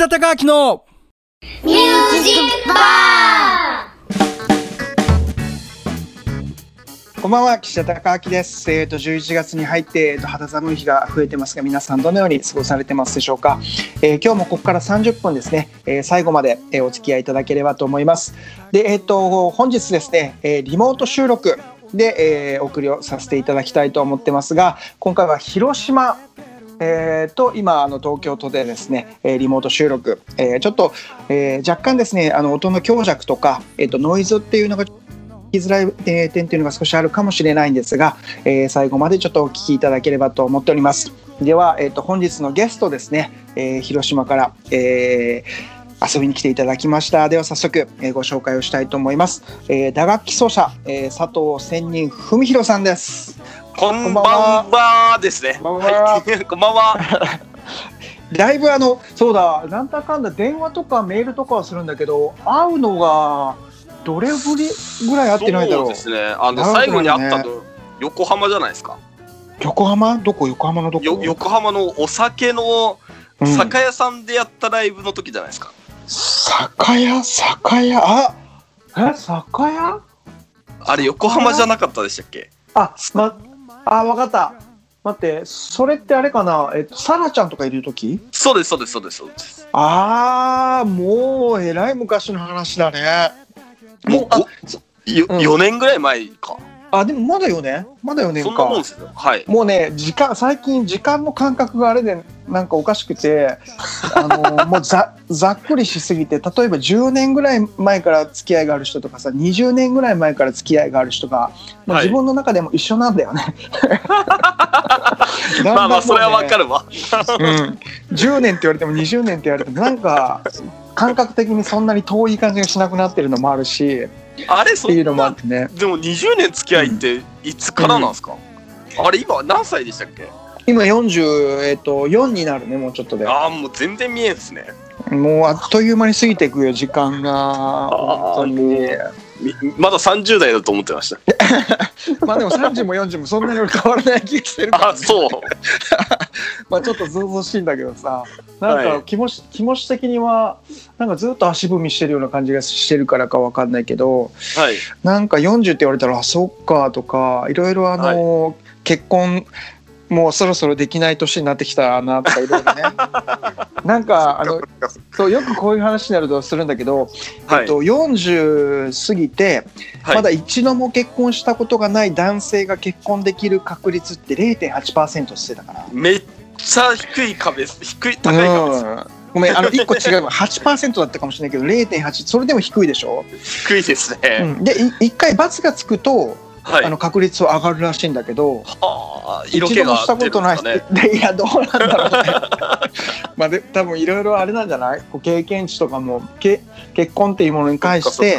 田隆明のミュージックバこんばんは岸田隆明です。えっ、と11月に入って、えーと肌寒い日が増えてますが、皆さんどのように過ごされてますでしょうか。えー今日もここから30分ですね、えー最後まで、えーお付き合いいただければと思います。で、えっ、と本日ですね、えーリモート収録で、えーお送りをさせていただきたいと思ってますが、今回は広島えーと今あの東京都でですね、えーリモート収録、えーちょっと、えー若干ですねあの音の強弱とか、えー、とノイズっていうのが聞きづらい、点っていうのが少しあるかもしれないんですが、えー最後までちょっとお聞きいただければと思っております。では、えー、と本日のゲストですね、えー広島から、えー遊びに来ていただきました。では早速、えーご紹介をしたいと思います、えー打楽器奏者、えー佐藤千人文弘さんです。こんばんはですね。こんばんは。はい、こんばんは。だいぶあのそうだ。なんだかんだ電話とかメールとかはするんだけど会うのがどれぶりぐらい会ってないだろう。そうですね。あの、ね。最後に会ったの横浜じゃないですか。横浜？どこ？横浜のどこ？よ横浜のお酒のうん。酒屋さんでやったライブの時じゃないですか。酒屋？酒屋？あ？え？酒屋？あれ横浜じゃなかったでしたっけ？あまあわかった。待ってそれってあれかな？えっとサラちゃんとかいる時？そうですそうですそうですそうです。ああもうえらい昔の話だね。もうあごようん。4年ぐらい前か。あでもまだよねまだよねそんなもんですよ。はい。もうね時間最近時間の感覚があれでなんかおかしくてあの もうざざっくりしすぎて例えば10年ぐらい前から付き合いがある人とかさ20年ぐらい前から付き合いがある人が、まあ、はい自分の中でも一緒なんだよね。まあまあそれはわかる、るわ。うん、10年って言われても20年って言われてもなんか感覚的にそんなに遠い感じがしなくなってるのもあるしあれそっていうのんなもあってねでも20年付き合いっていつからなんですか？あれ今何歳でしたっけ？今40、えっと4になるねもうちょっとで。ああもう全然見えんですね。もうあっという間に過ぎていくよ時間が本当にみまだ30代だと思ってました。まあでも30も40もそんなに俺変わらない気がしてるから、あ、そう。まあちょっとずうずうしいんだけどさなんはいか気持ち,、気持ち的にはなんかずっと足踏みしてるような感じがしてるからかわかんないけどはい。なんか40って言われたらあそっかとかいろいろあの、結婚もうそろそろできない年になってきたなとかいろいろね なんかあのそうよくこういう話になるとするんだけど、はいえっと、40過ぎてはい、まだ一度も結婚したことがない男性が結婚できる確率って0.8%ってたから。めっちゃ低い壁です。低い、高い壁です。うんごめん、あの1個違うわ8%だったかもしれないけど0.8それでも低いでしょ、低いですうね。ん、でい1回×がつくと、はい。あの確率は上がるらしいんだけどはあ、色気が一度もしたことないで いやどうなんだろうね。まあで多分いろいろあれなんじゃない？こう経験値とかもけ結婚っていうものに関して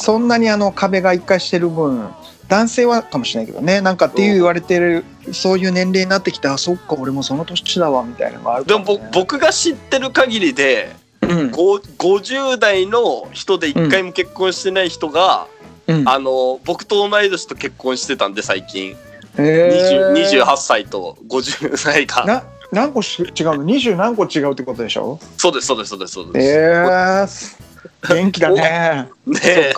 そんなにあの壁が一回してる分男性はかもしれないけどね。なんかっていう言われてるそういう年齢になってきてあそっか俺もその年だわみたいなのがあるでも僕が知ってる限りで、うん。ご50代の人で一回も結婚してない人が、うん。あの僕と同い年と結婚してたんで最近、えー。20 28歳と50歳が。な何個し違うの？20何個違うってことでしょ？そうですそうですそうですそうです、えー、元気だね。ね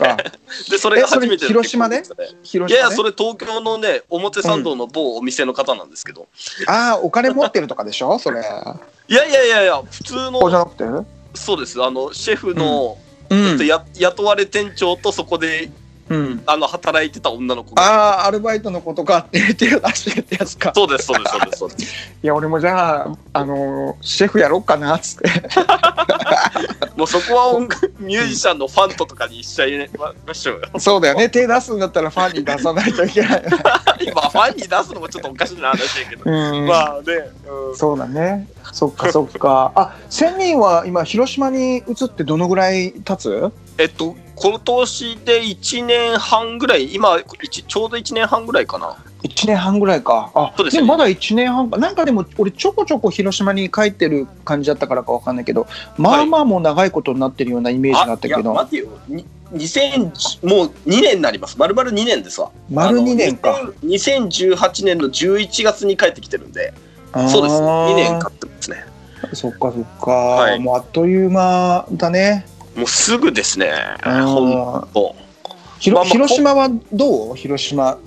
そでそれが初めてのえそれ広島でね。広島、ね、いやいやそれ東京のね表参道の某お店の方なんですけど、ああお金持ってるとかでしょ？それ。いやいやいやいや普通のじゃなくてうそうです。あのシェフの、ん。えっと、や雇われ店長とそこでうん。あの働いてた女の子が。ああアルバイトのことかって手を出してってやつか。そうですそうですそうですそうです。いや俺もじゃああのシェフやろうかなっつって。もうそこは音楽 ミュージシャンのファンととかにしちゃいましょうよ。そうだよね。手出すんだったらファンに出さないといけない。今ファンに出すのもちょっとおかしな話だけど。うん。まあね、うん。そうだね。そっかそっか。あ千人は今広島に移ってどのぐらい経つ？えっと今年で1年半ぐらい今一ちょうど1年半ぐらいかな。1年半ぐらいか。あそうですね。もまだ1年半か。なんかでも俺ちょこちょこ広島に帰ってる感じだったからかわかんないけどまあまあもう長いことになってるようなイメージがあったけい。やど待てよ。に2000もう2年になります。丸々2年ですわ。丸2年か。あの2000 2018年の11月に帰ってきてるんで。そうです。2年経ってますね。そっかそっか、はい。もうあっという間だね。もうすぐですね。うんほんと。ひろまあまあ広島はどう？広島。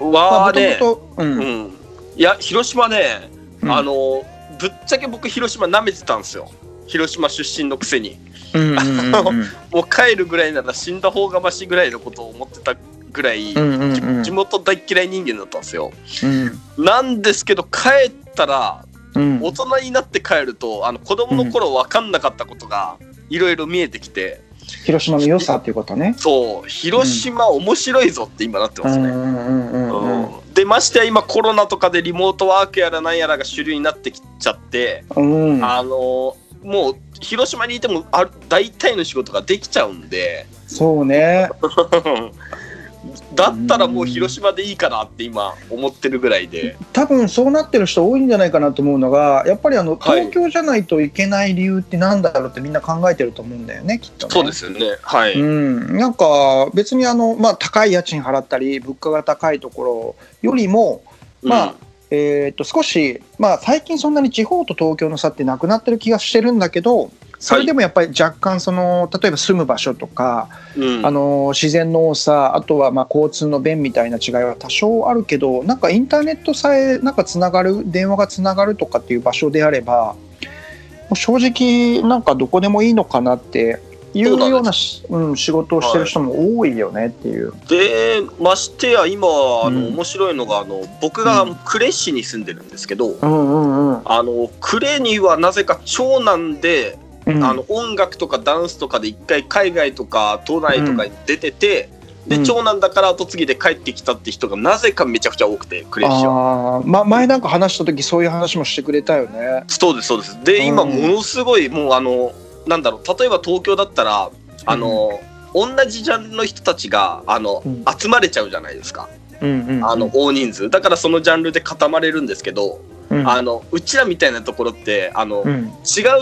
まあはね、うんうん。いや、広島ね、うんあの、ぶっちゃけ僕、広島舐めてたんですよ。広島出身のくせに。もう帰るぐらいなら死んだ方がましぐらいのことを思ってたぐらい、地元大嫌い人間だったんですよ。うんなんですけど、帰ったら、うん。大人になって帰ると、あの子供の頃分かんなかったことがいろいろ見えてきて、広島の良さっていうことね。そう、広島面白いぞって今なってますね。でましてや今コロナとかでリモートワークやらなんやらが主流になってきちゃって、うん。あのもう広島にいてもある大体の仕事ができちゃうんで。そうね。だったらもう広島でいいかなって今思ってるぐらいで、多分そうなってる人多いんじゃないかなと思うのがやっぱりあのはい。東京じゃないといけない理由ってなんだろうってみんな考えてると思うんだよねきっとね。そうですよね。はい、うん、なんか別にあの、まあ、高い家賃払ったり物価が高いところよりも、まあえー、と少し、まあ、最近そんなに地方と東京の差ってなくなってる気がしてるんだけどそれでもやっぱり若干その例えば住む場所とか、うん。あの自然の多さあとはまあ交通の便みたいな違いは多少あるけどなんかインターネットさえなんかつながる電話がつながるとかっていう場所であればもう正直なんかどこでもいいのかなっていうようなし、うん、仕事をしてる人も多いよねっていう。でましてや今あの、うん。面白いのがあの僕が呉市に住んでるんですけど、うんうんうん。あの呉にはなぜか長男でうんあの音楽とかダンスとかで一回海外とか都内とかに出てて、でうん長男だから後継ぎで帰ってきたって人がなぜかめちゃくちゃ多くてクレッシュは。ま、前なんか話した時そういう話もしてくれたよね。そうですそうです。で今うんものすごいもうあのなんだろう例えば東京だったらあの、同じジャンルの人たちがあの、うん集まれちゃうじゃないですかあの大人数。だからそのジャンルで固まれるんですけど、うん。あのうちらみたいなところってあの、うん。違う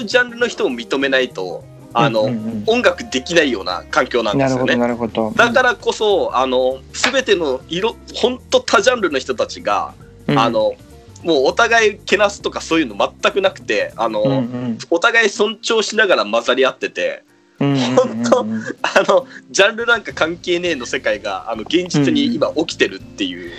ジャンルの人を認めないとあの、音楽できないような環境なんですよね。なるほど。だからこそあの全ての色本当多ジャンルの人たちが、うん。あのもうお互いけなすとかそういうの全くなくてあの、うんうん。お互い尊重しながら混ざり合ってて本当あのジャンルなんか関係ねえの世界があの現実に今起きてるっていう、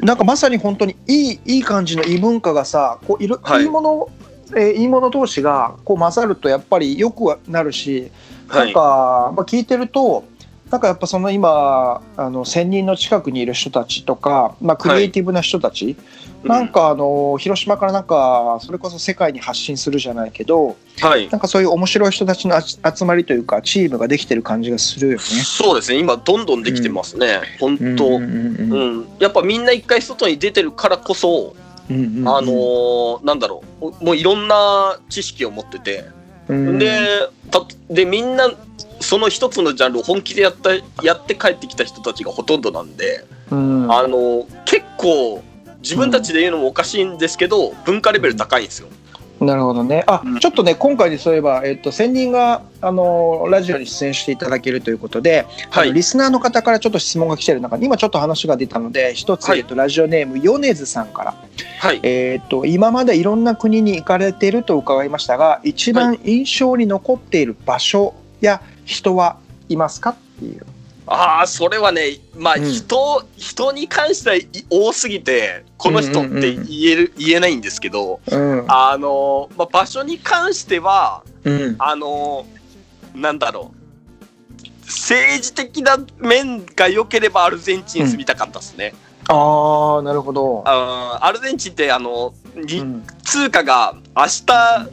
なんかまさに本当にいいいい感じの異文化がさこういる、はい。い、いもの、えーいいもの同士がこう混ざるとやっぱりよくはなるしなんか、まあ、聞いてるとなんかやっぱその今あの1,000人の近くにいる人たちとか、まあ、クリエイティブな人たち、なんかあの広島からなんかそれこそ世界に発信するじゃないけどうんはい。なんかそういう面白い人たちの集集まりというかチームができてる感じがするよね。そうですね。今どんどんできてますね、本当、ううんんうん。やっぱみんな一回外に出てるからこそ、うんうんあのーなんだろう。もういろんな知識を持ってて、うん。でたでみんなその一つのジャンルを本気でやったやって帰ってきた人たちがほとんどなんで、うん。あの結構自分たちで言うのもおかしいんですけど、文化レベル高いんですよ。なるほどね。あ、うん。ちょっとね、今回でそういえば、えっと、専人が、あの、ラジオに出演していただけるということで、あのリスナーの方からちょっと質問が来てる中で、今ちょっと話が出たので、一つ、はい。えっと、ラジオネーム、米津さんから、はい、えっと、今までいろんな国に行かれていると伺いましたが、一番印象に残っている場所や人はいますか？っていう。ああそれはねまあうん人、人に関してはい多すぎてこの人って言える、言えないんですけどうん。あの、まあ、場所に関してはうん。あのなんだろう政治的な面が良ければアルゼンチン住みたかったですね。ああ、なるほど。アルゼンチンってあの通貨が明日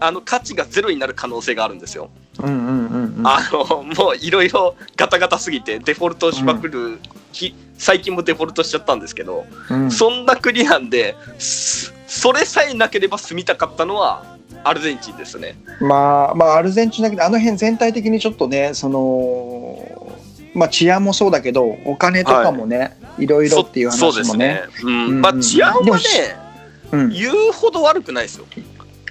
あの価値がゼロになる可能性があるんですよ。うんうんうんうん。あのもういろいろガタガタすぎてデフォルトしまくる、き最近もデフォルトしちゃったんですけど、うんそんな国なんですそれさえなければ住みたかったのはアルゼンチンですね。まあ、まあ、アルゼンチンだけど、あの辺全体的にちょっとね、その、まあ、治安もそうだけど、お金とかもね、い、ろいろっていうそそうで話もね。すね。うんうんまあ治安でもはねうん、言うほど悪くないですよ。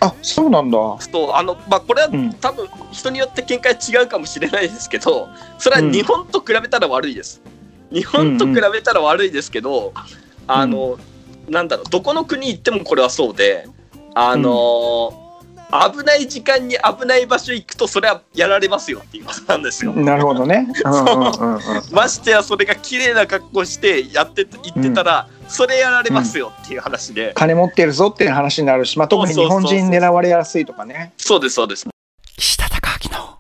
あ、そうなんだ。そうあのまあこれはうん、多分人によって見解違うかもしれないですけどそれは日本と比べたら悪いです。日本と比べたら悪いですけど、あの、なんだろうどこの国行ってもこれはそうであのー危ない時間に危ない場所行くとそれはやられますよっていうことなんですよ。なるほどね。うんうんうんうんましてやそれが綺麗な格好してやって行ってたら、それやられますよっていう話で、金持ってるぞっていう話になるし、まあ、特に日本人狙われやすいとかね。そうですそうです。岸田隆明の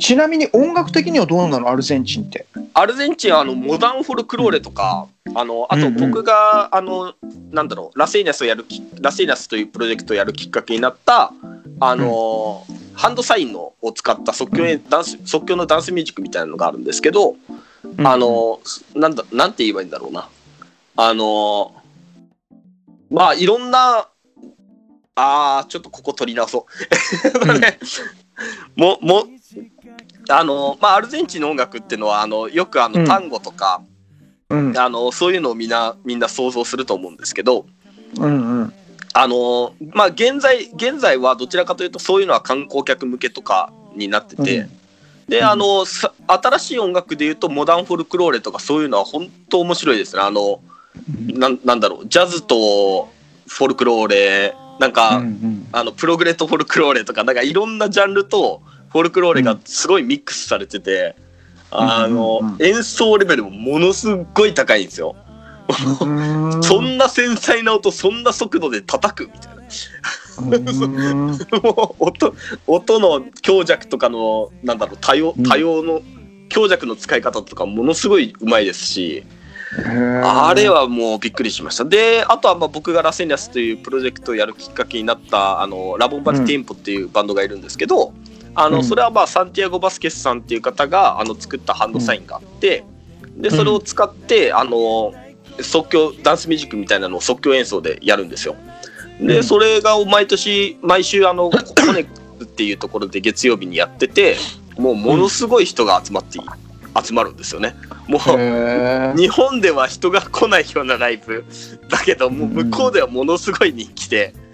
ちなみに音楽的にはどうなの？アルゼンチンって。アルゼンチンはあのモダンフォルクローレとか、あのあと僕が、あのなんだろうラセイナスをやるきラセイナスというプロジェクトをやるきっかけになったあの、ハンドサインのを使った即興ダンス即興のダンスミュージックみたいなのがあるんですけど、あのなんだなんて言えばいいんだろうな。あのまあいろんなあーちょっとここ取り直そう。ね ももあのまあ、アルゼンチンの音楽っていうのはあのよくあうん。の単語とか、うん。あのそういうのをみんなみんな想像すると思うんですけどうんうんあの、まあ、現在現在はどちらかというとそういうのは観光客向けとかになってて、うん。でうん。あのさ新しい音楽でいうとモダンフォルクローレとかそういうのは本当面白いですね。あのなんなんだろう。ジャズとフォルクローレ。なんか、うんあのプログレとフォルクローレとかなんかいろんなジャンルとフォルクローレがすごいミックスされてて、あの、うんうんうん演奏レベルもものすごい高いんですよ。そんな繊細な音そんな速度で叩くみたいな。うん。もう音音の強弱とかのなんだろう多様うん。多様の強弱の使い方とかものすごいうまいですし、あれはもうびっくりしました。で、あとはまあ僕がラセニアスというプロジェクトをやるきっかけになったあのラボンバティテンポっていうバンドがいるんですけど、あのうん。それはまあサンティアゴ・バスケスさんっていう方があの作ったハンドサインがあって、でそれを使ってあの即興ダンスミュージックみたいなのを即興演奏でやるんですよ。で、うん。それが毎年毎週あのコネクトっていうところで月曜日にやってて、もうものすごい人が集まって、集まるんですよね。もう日本では人が来ないようなライブだけどもう向こうではものすごい人気で、うん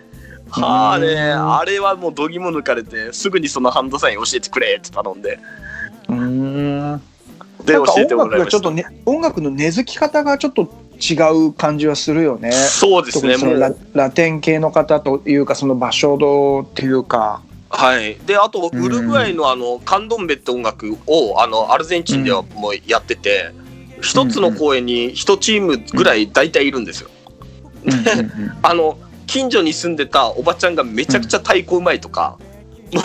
はあねあれはもう度肝抜かれてすぐにそのハンドサイン教えてくれって頼んで。うん。で教えてもらいました。楽がちょっとね音楽の根付き方がちょっと違う感じはするよね。そうです特にそのラねもうラテン系の方というかその場所どっていうか。はいであとうんウルグアイのあのカンドンベって音楽をあのアルゼンチンではもうやってて一つの公演に一チームぐらい大体いるんですよ あの近所に住んでたおばちゃんがめちゃくちゃ太鼓うまいとか、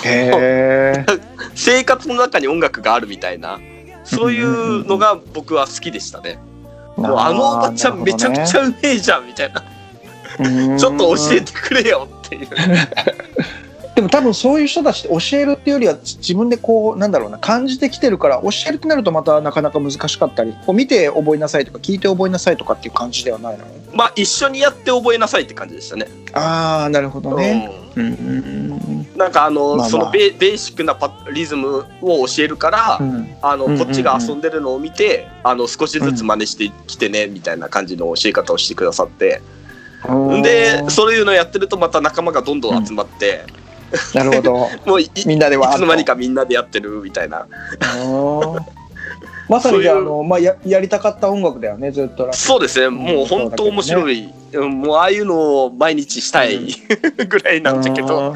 へえ。生活の中に音楽があるみたいなそういうのが僕は好きでしたね。もうあのおばちゃんめちゃくちゃうめえじゃんみたいな、ゃちょっと教えてくれよっていう。でも多分そういう人たちって教えるっていうよりは自分でこうなんだろうな感じてきてるから教えるってなるとまたなかなか難しかったりこう見て覚えなさいとか聞いて覚えなさいとかっていう感じではないのまあ一緒にやって覚えなさいって感じでしたね。ああなるほどね。うん、なんかあの、まあまあ。そのベベーシックなパリズムを教えるから、うん。あのうんうんうん。こっちが遊んでるのを見てあの少しずつ真似してきてねみたいな感じの教え方をしてくださって、うんでそういうのやってるとまた仲間がどんどん集まって、なるほど。もういいみんなでわーっと。つの間にかみんなでやってるみたいな。まさにじゃああの、まあ、ややりたかった音楽だよねずっとそうですね。もう本当面白い、うんもうああいうのを毎日したい。ぐらいなんだけど、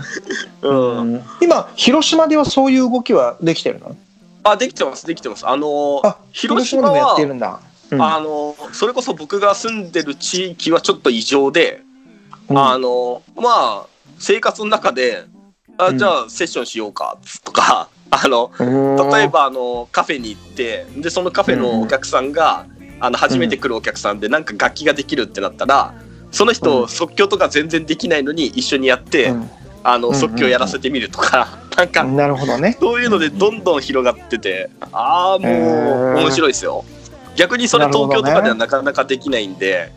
うん。うん。今広島ではそういう動きはできてるの？あできてますできてます。あのあ広島でもやっはてるんだ、うん。あのそれこそ僕が住んでる地域はちょっと異常で、うん。あのまあ生活の中であうん。じゃあセッションしようかとかあの例えばあのカフェに行ってでそのカフェのお客さんが、あの初めて来るお客さんでなんか楽器ができるってなったらその人、うん。即興とか全然できないのに一緒にやって、うん。あのうん即興やらせてみるとか、なんかなるほどね。そういうのでどんどん広がっててああもう面白いですよ。逆にそれ東京とかではなかなかできないんで、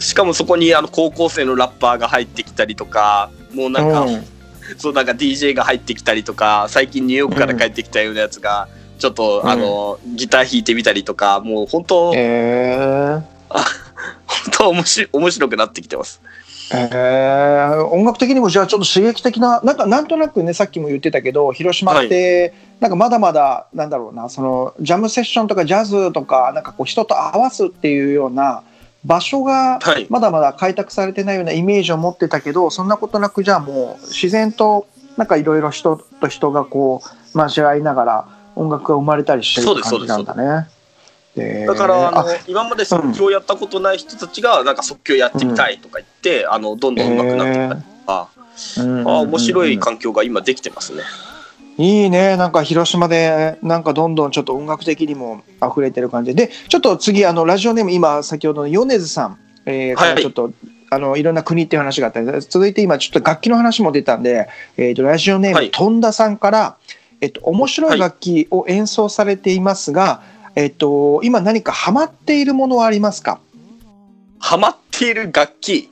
しかもそこにあの高校生のラッパーが入ってきたりとかもうなんか、うん そうなんか DJ が入ってきたりとか最近ニューヨークから帰ってきたようなやつがちょっと、うん。あのギター弾いてみたりとかもう本当、へえ本当面白い面白くなってきてます。えー、音楽的にもじゃあちょっと刺激的ななんかなんとなくねさっきも言ってたけど広島って、なんかまだまだなんだろうなそのジャムセッションとかジャズとかなんかこう人と合わすっていうような場所がはい。まだまだ開拓されてないようなイメージを持ってたけどそんなことなくじゃあもう自然となんかいろいろ人と人がこう交わりながら音楽が生まれたりしてる感じなんだね。でだから、ああの、今まで即興やったことない人たちが、なんか即興やってみたいとか言って、あの、どんどん上手くなってたりとか、うんあ面白い環境が今できてますね。いいね。なんか広島でなんかどんどんちょっと音楽的にも溢れてる感じ。ででちょっと次あのラジオネーム今先ほどの米津さん、えーからはいちょっと、あのいろんな国っていう話があった。り続いて今ちょっと楽器の話も出たんで、えー、とラジオネーム、はい。とんださんから、えっと面白い楽器を演奏されていますが、えっと今何かハマっているものはありますか？ハマっている楽器。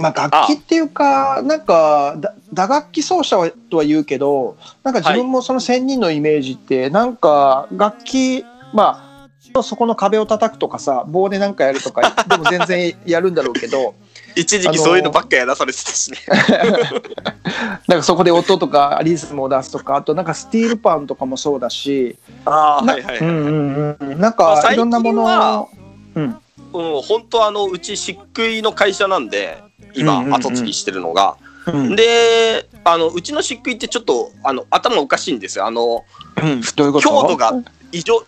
まあ、楽器っていうかなんかだ打楽器奏者はとは言うけどなんか自分もその仙人のイメージって、なんか楽器まあそこの壁を叩くとかさ棒でなんかやるとか でも全然やるんだろうけど一時期そういうのばっかやらされてたしね。なんかそこで音とかリズムを出すとかあとなんかスティールパンとかもそうだし、ああ、なはいはい。うんうんうん、なんまあかいろんなものうんうん、本当あの、うち漆喰の会社なんで、今、後継ぎしてるのが。うん。で、あの、うちの漆喰ってちょっと、あの、頭おかしいんですよ。あの、強度が異常、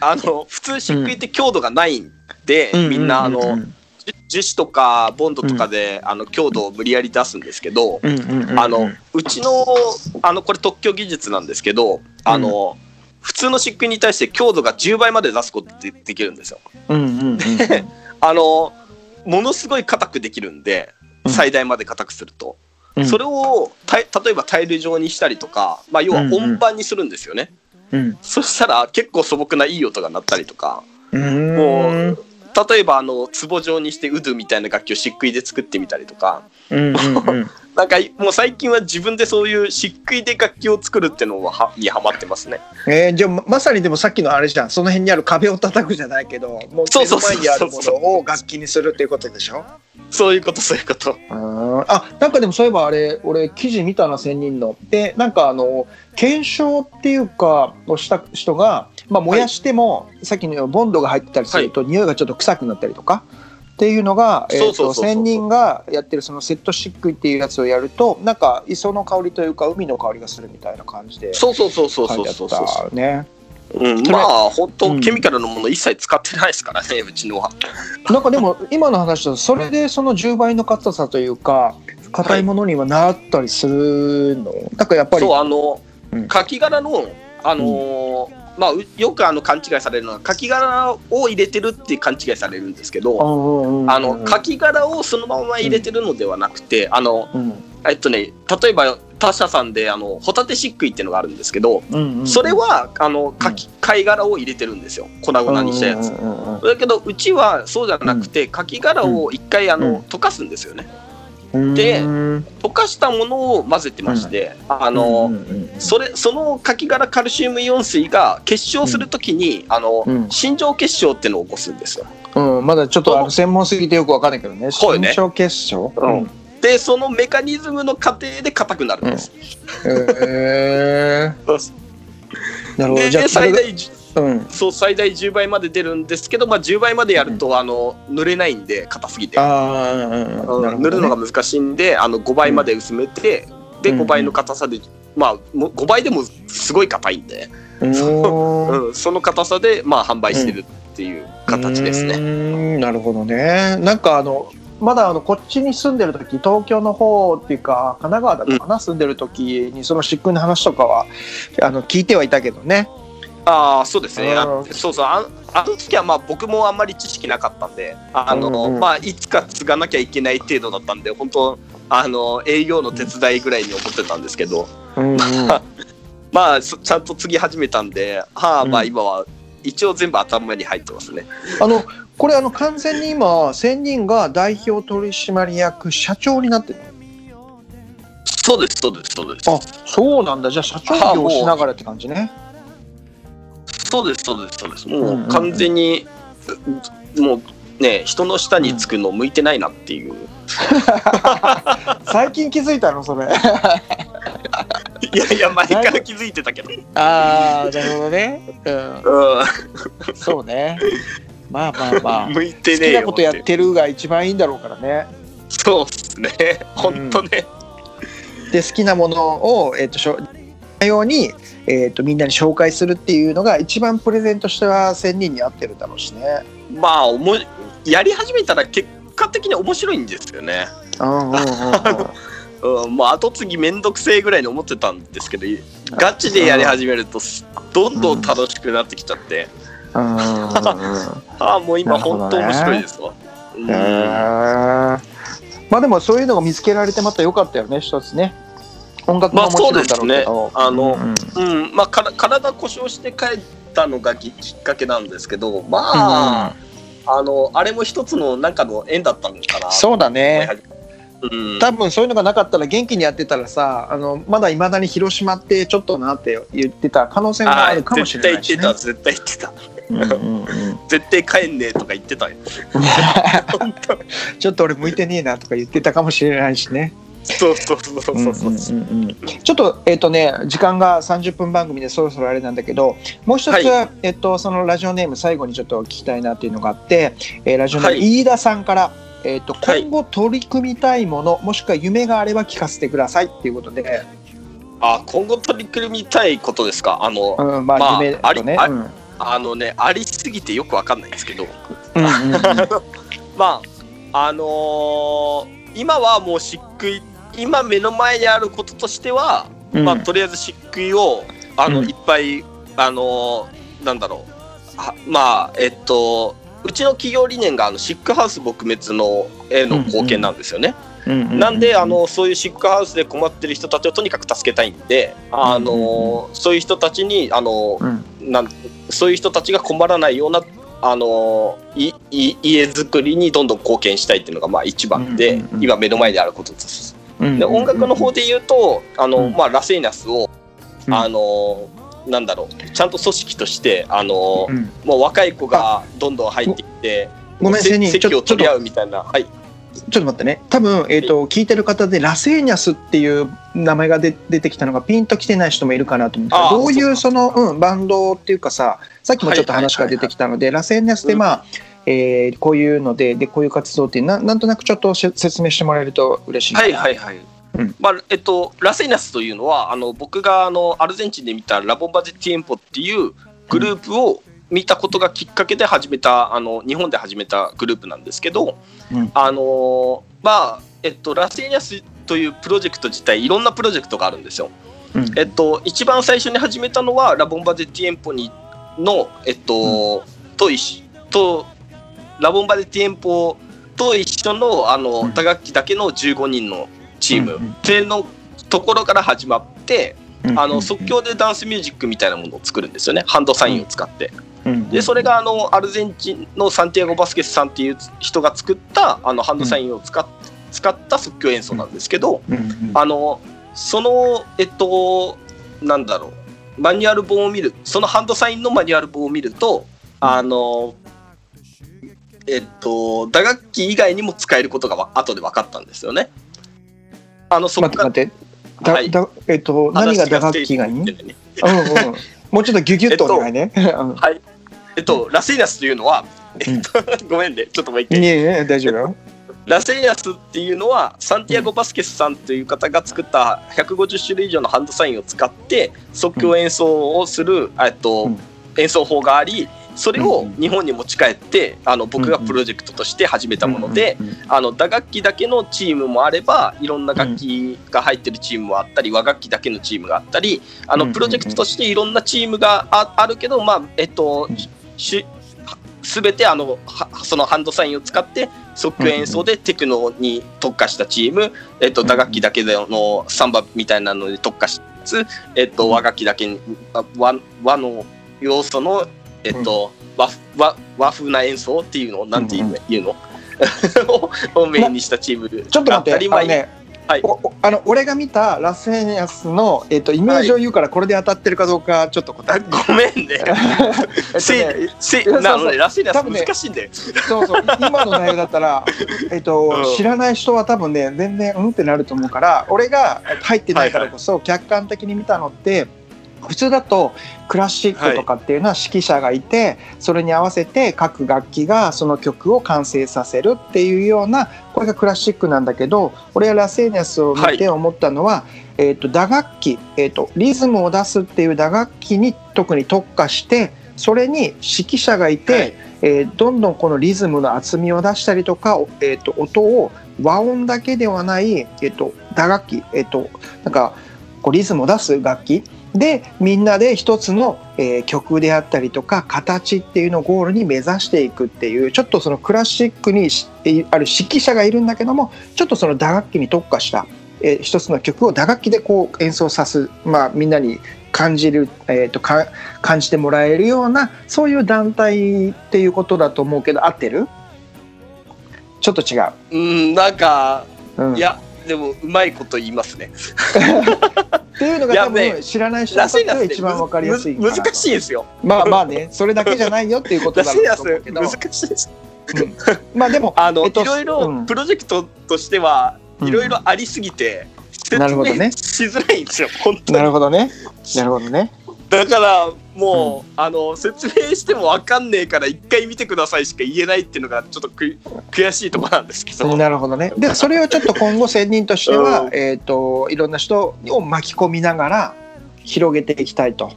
あの、普通漆喰って強度がないんで、みんな、あの、樹脂とかボンドとかで、あの強度を無理やり出すんですけど、あのうちのあのこれ特許技術なんですけどあの、普通の漆喰に対して強度が10倍まで出すことってできるんですよ。あのものすごい硬くできるんでうん最大まで硬くすると、うん。それをた例えばタイル状にしたりとか、まあ、要は音盤にするんですよね、うん。そしたら結構素朴ないい音が鳴ったりとかうん。もう例えばあの壺状にしてウドゥみたいな楽器を漆喰で作ってみたりとかうんうんうん。なんかもう最近は自分でそういう漆喰で楽器を作るっていうのはにハマってますね。えー、じゃあままさにでもさっきのあれじゃん。その辺にある壁を叩くじゃないけどもう目の前にあるものを楽器にするっていうことでしょ？そういうことそういうこと。うんあなんかでもそういえばあれ俺記事見たな仙人の。でなんかあの検証っていうかをした人が、まあ、燃やしても、さっきのようにボンドが入ってたりすると、匂いがちょっと臭くなったりとかっていうのが、えーそうそうそうそうと仙人がやってるそのセットシックっていうやつをやるとなんか磯の香りというか海の香りがするみたいな感じでそうそうそうそうそうそうそう。ね。うん、まあ本当、うんケミカルのもの一切使ってないですからねうちのは。なんかでも今の話だとそれでその10倍の硬さというか硬いものにはなったりするの、なんかやっぱりそうあの、うんカキ殻のあのーまあうよくあの勘違いされるのはカキ殻を入れてるって勘違いされるんですけど、ああのカキ殻をそのまま入れてるのではなくて、あのうん。えっとね例えば他社さんであのホタテ漆喰っていうのがあるんですけど、うんうんそれはあのカキ貝殻を入れてるんですよ。粉々にしたやつ。だけどうちはそうじゃなくて、カキ殻を一回あの、うん。溶かすんですよね。うんでうん。溶かしたものを混ぜてまして、あの、うんうんそれそのカキ殻カルシウムイオン水が結晶するときに、あの、うん。心状結晶っていうのを起こすんですよ。うんまだちょっと専門すぎてよくわかんないけどね。そうよね。心象結晶？うん。でそのメカニズムの過程で硬くなるん。です。へえ なるほど。でじゃあ最大じうん。そう最大10倍まで出るんですけど、まあ、10倍までやると、あの塗れないんで硬すぎて、ああうんね。塗るのが難しいんであの5倍まで薄めて、でうん5倍の硬さで、まあもう5倍でもすごい硬いんで、おーう。ん、その硬さでまあ販売してるっていう形ですね。うーん。なるほどね。なんかあのまだあのこっちに住んでる時東京の方っていうか神奈川だったかな、住んでる時にその漆喰の話とかはあの聞いてはいたけどね。ああそうですね。そうそうああの時はまあ僕もあんまり知識なかったんで、あの、うんうんまあいつか継がなきゃいけない程度だったんで、本当あの営業の手伝いぐらいに思ってたんですけど、うんうん まあそちゃんと継ぎ始めたんで、はあまあうん今は一応全部頭に入ってますね。あのこれあの完全に今仙人が代表取締役社長になってるそうですそうですそうです。あそうなんだじゃあ社長業をしながらって感じね。そうですそうですそうです。もうんうんううん。完全に、もうね人の下につくの向いてないなっていう。最近気づいたのそれ。いやいや前から気づいてたけど。ああなるほどね、うん、うそうね。まあまあまあ。ん 向いて好ねえよきなことやってるが一番いいんだろうからね。そうっすね。本当ね、で好きなものを、えー、としょように、えー、とみんなに紹介するっていうのが一番プレゼントしては1000人に合ってるだろうしね。まあおもやり始めたら結果的に面白いんですよね。うんまあ後継ぎめんどくせえぐらいに思ってたんですけどガチでやり始めるとすどんどん楽しくなってきちゃって、うん ああもう今本当面白いですわ、まあでもそういうのが見つけられてまた良かったよね一つね音楽ももちろんだろうけど、まあそうですね。あのうんうん。うん。まあから体故障して帰ったのがききっかけなんですけどまあ、あのあれも一つの中の縁だったのかな。そうだね。うん、多分そういうのがなかったら元気にやってたらさあのまだいまだに広島ってちょっとなって言ってた可能性もああるかもしれないし、ね、絶対言ってた絶対言ってた。うんうんうん。絶対帰んねえとか言ってたよ。ちょっと俺向いてねえなとか言ってたかもしれないしね。そうそうそうそうそう。ちょっとえっ、とね時間が30分番組でそろそろあれなんだけどもう一つ、はえっとそのラジオネーム最後にちょっと聞きたいなっていうのがあって、えーラジオネームはい。飯田さんから、えっとはい。今後取り組みたいもの、もしくは夢があれば聞かせてくださいっていうことで、あ今後取り組みたいことですか？あの、うん、まあ、まあ夢とね。ありうん。あのねありすぎてよくわかんないですけど。まああのー今はもう漆喰今目の前にあることとしては、うん。まあとりあえず漆喰をあの、うん。いっぱいあのーなんだろう。はまあえっとうちの企業理念があのシックハウス撲滅のへの貢献なんですよね。うううなんであのそういうシックハウスで困ってる人たちをとにかく助けたいんで、あのそういう人たちにあのうん。なんそういう人たちが困らないようなあのいい家づくりにどんどん貢献したいっていうのがまあ一番で、今目の前であることです。うんで音楽の方で言うとあの、うん。まあ、ラセイナスを、うん。あのなんだろうちゃんと組織としてあの、うん。もう若い子がどんどん入ってきてごめん席を取り合うみたいな。はい。ちょっと待ってね。多分、えー、と聞いてる方でラセーニャスっていう名前が出出てきたのがピンときてない人もいるかなと思うんですけあーどどういうそその、うん、バンドっていうかささっきもちょっと話が出てきたので、ラセーニャスってまあ、えーこういうのででこういう活動ってななんとなくちょっとし説明してもらえると嬉しいなはいはいはい。うん。まあえっと、ラセイナスというのはあの僕があのアルゼンチンで見たラボンバゼティエンポっていうグループを見たことがきっかけで始めたあの日本で始めたグループなんですけど、うん。あのまあえっと、ラセイナスというプロジェクト自体いろんなプロジェクトがあるんですよ。うん。えっと、一番最初に始めたのはラボンバゼティエンポにの、えっとと一緒とラボンバゼティエンポと一緒のあの、うん。打楽器だけの15人のチーム、うんうん。っていうのところから始まって、うんあの即興でダンスミュージックみたいなものを作るんですよね。ハンドサインを使って。うんでそれがあのアルゼンチンのサンティアゴ・バスケスさんっていう人が作ったあのハンドサインを使っ使った即興演奏なんですけど、あのそのえっとなんだろう。マニュアル本を見る。そのハンドサインのマニュアル本を見るとあのえっと打楽器以外にも使えることがわ後で分かったんですよね。あのそ待こからって待って。だ、はい。だえっ、と何が打楽器以外に、うんうん、もうちょっとギュギュッとお願いね。うん。はい。えっと、ラセイナスというのは、えっと、ごめんね、ちょっともう一回。いえいえ大丈夫よ。ラセイナスっていうのは、サンティアゴ・バスケスさんという方が作った150種類以上のハンドサインを使って、即興演奏をする、えっとうん。演奏法があり、それをうん日本に持ち帰って、あの僕がプロジェクトとして始めたもので、あの打楽器だけのチームもあればいろんな楽器が入ってるチームもあったり、和楽器だけのチームがあったりあのプロジェクトとしていろんなチームがああるけど、まあえっとうん。しすべてあのはそのハンドサインを使って即興演奏でテクノに特化したチーム、えっと、うん打楽器だけでのサンバみたいなのに特化したやつ、えっと、和楽器だけにあ和和の要素の、えっと和和和風な演奏っていうのをなんて言うの,、言うのををメインにしたチーム。ちょっと待って、があのね、はい。おおあの俺が見たラスエニアスの、えっとイメージを言うからこれで当たってるかどうかちょっと答えて、ごめんね。えっとせねせいやそうそう。なので、らしいです多分ね難しいんで。そうそう今の内容だったら、えっとうん。知らない人は多分ね全然うんってなると思うから俺が入ってないからこそ客観的に見たのって普通だとクラシックとかっていうのは指揮者がいて、それに合わせて各楽器がその曲を完成させるっていうようなこれがクラシックなんだけど俺はラセーニャスを見て思ったのは、えっと打楽器、えっとリズムを出すっていう打楽器に特に特化してそれに指揮者がいて、はい。えーどんどんこのリズムの厚みを出したりとか、おえー、と音を和音だけではない、えー、と打楽器、えー、となんかこうリズムを出す楽器でみんなで一つの、えー曲であったりとか形っていうのをゴールに目指していくっていうちょっとそのクラシックにある指揮者がいるんだけどもちょっとその打楽器に特化した、えー一つの曲を打楽器でこう演奏さす、まあ、みんなに感じる、えー、とか感じてもらえるようなそういう団体っていうことだと思うけど合ってる？ちょっと違う。うん、なんか、うん、いや、でも、うまいこと言いますね。っていうのが多分知らない人にとっては一番わかりやすい難しいんですよ。まあまあねそれだけじゃないよっていうことだろうと思うけど難しいです。うんまあでも あの、えっといろいろうんプロジェクトとしては、うんいろいろありすぎて、説明なるほどねしづらいんですよ、本当に。なるほどねなるほどねだから、もう、あの、説明してもわかんねえから、一回見てくださいしか言えないっていうのが、ちょっとく悔しいところなんですけど。なるほどねでそれをちょっと今後専任としては、うんえっ、といろんな人を巻き込みながら広げていきたいと、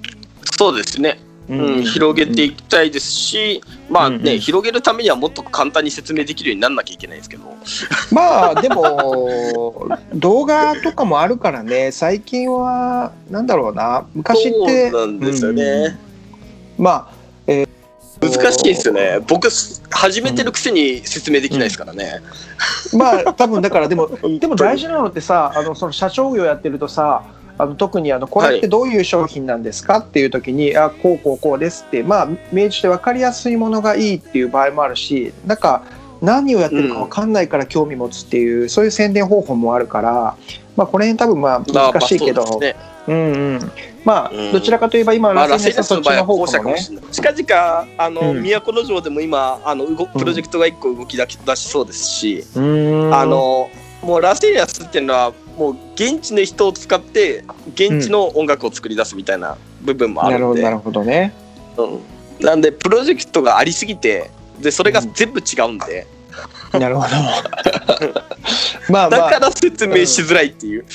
そうですね。うん、広げていきたいですし、まあね、うんうん広げるためにはもっと簡単に説明できるようにならなきゃいけないんですけど。まあでも動画とかもあるからね 最近はなんだろうな昔ってそうなんですよね。うんまあ難しいですよね。僕、始めてるくせに説明できないですからね。まあ多分だからでも でも大事なのってさあのその社長業やってるとさあの特にあのこれってどういう商品なんですかっていう時に、あこうこうこうですってまあ明示して分かりやすいものがいいっていう場合もあるしなんか何をやってるか分かんないから興味持つっていう、そういう宣伝方法もあるから、まあ、この辺多分まあまあ難しいけど、まあそうんうん。まあ、うん。どちらかといえば今まあ、ララセネスそっちのかも。近々、あの、うん。都城でも今、あの、動プロジェクトが一個動き出しそうですし、あの、もうラセイナスっていうのは、もう現地の人を使って、現地の音楽を作り出すみたいな部分もあるんで、なるほどなるほどね。うん。なんで、プロジェクトがありすぎて、で、それが全部違うんで、なるほど。まあまだかあら説明しづらいっていう。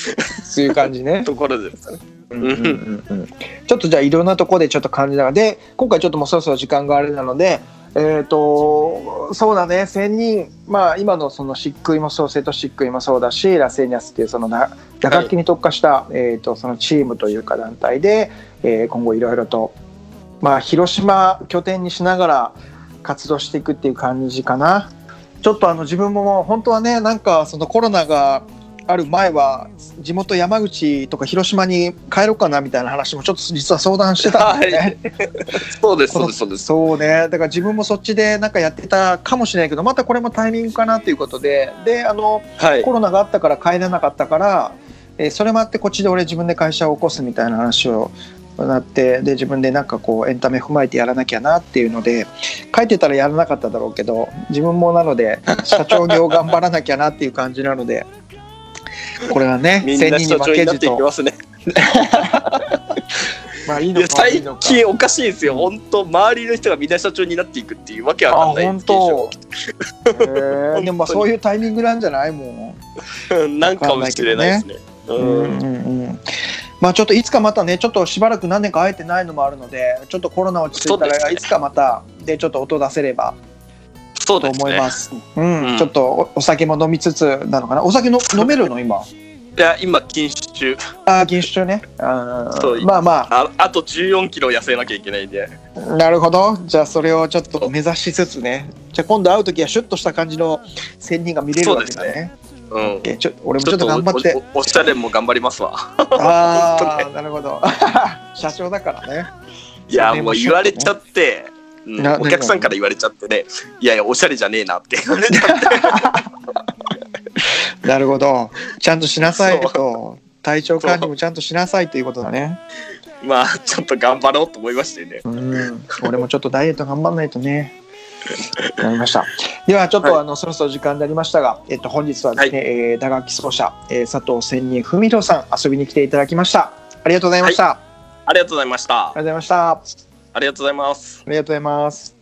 そういう感じね。ところです。うんうんうんうん。ちょっとじゃあいろんなところでちょっと感じながら。で今回ちょっともうそろそろ時間があれなのでえっ、とそうだね1000人まあ今のその漆喰もそう瀬戸漆喰もそうだしラセーニャスっていうそのな打楽器に特化した、えー、とそのチームというか団体で、えー今後いろいろとまあ広島拠点にしながら活動していくっていう感じかな。ちょっとあの自分ももう本当はねなんかそのコロナがある前は地元山口とか広島に帰ろうかなみたいな話もちょっと実は相談してたんだよね。そうです、そうです、そうです。そうねだから自分もそっちでなんかやってたかもしれないけどまたこれもタイミングかなっていうことでであのはいコ。ロナがあったから帰れなかったから、えーそれもあってこっちで俺自分で会社を起こすみたいな話をなってで自分でなんかこうエンタメ踏まえてやらなきゃなっていうので書いてたらやらなかっただろうけど自分もなので社長業頑張らなきゃなっていう感じなのでこれはねみんな1000人になっていきますね。まあいいの最近おかしいですよ、本当、周りの人がみんな社長になっていくっていうわけわかあんない本当。でもまあそういうタイミングなんじゃない？もん象なんかもしれないですね。うん。うんうんうん。まあちょっといつかまたねちょっとしばらく何年か会えてないのもあるのでちょっとコロナ落ち着いたらいつかまたでちょっと音出せればとそうですね。思います。うん。うん。ちょっとおお酒も飲みつつなのかな。お酒の飲めるの今？いや、今、禁酒。中。ああ禁酒中ね。あまあまあ。あと14キロ痩せなきゃいけないんで。あなるほど。じゃあそれをちょっと目指しつつね。じゃあ今度会う時はシュッとした感じの仙人が見れるわけだそうでね。うん。オッケーちょ俺もちょっと頑張って。おしゃれも頑張りますわ。あ本あなるほど。社長だからね。いや、もう言われちゃって、うんなお客さんから言われちゃってね、いやいや、おしゃれじゃねえなって言われちゃって。なるほど。ちゃんとしなさいと。体調管理もちゃんとしなさいということだね。まあちょっと頑張ろうと思いましてね。うん。俺もちょっとダイエット頑張んないとね。わかりました。ではちょっと、はいあのそろそろ時間になりましたが、えっと本日はですね、えー打楽器奏者、えー佐藤千人文人さん遊びに来ていただきました。ありがとうございました。あありがとうございました。りがとうございました。ありがとうございます。ありがとうございます。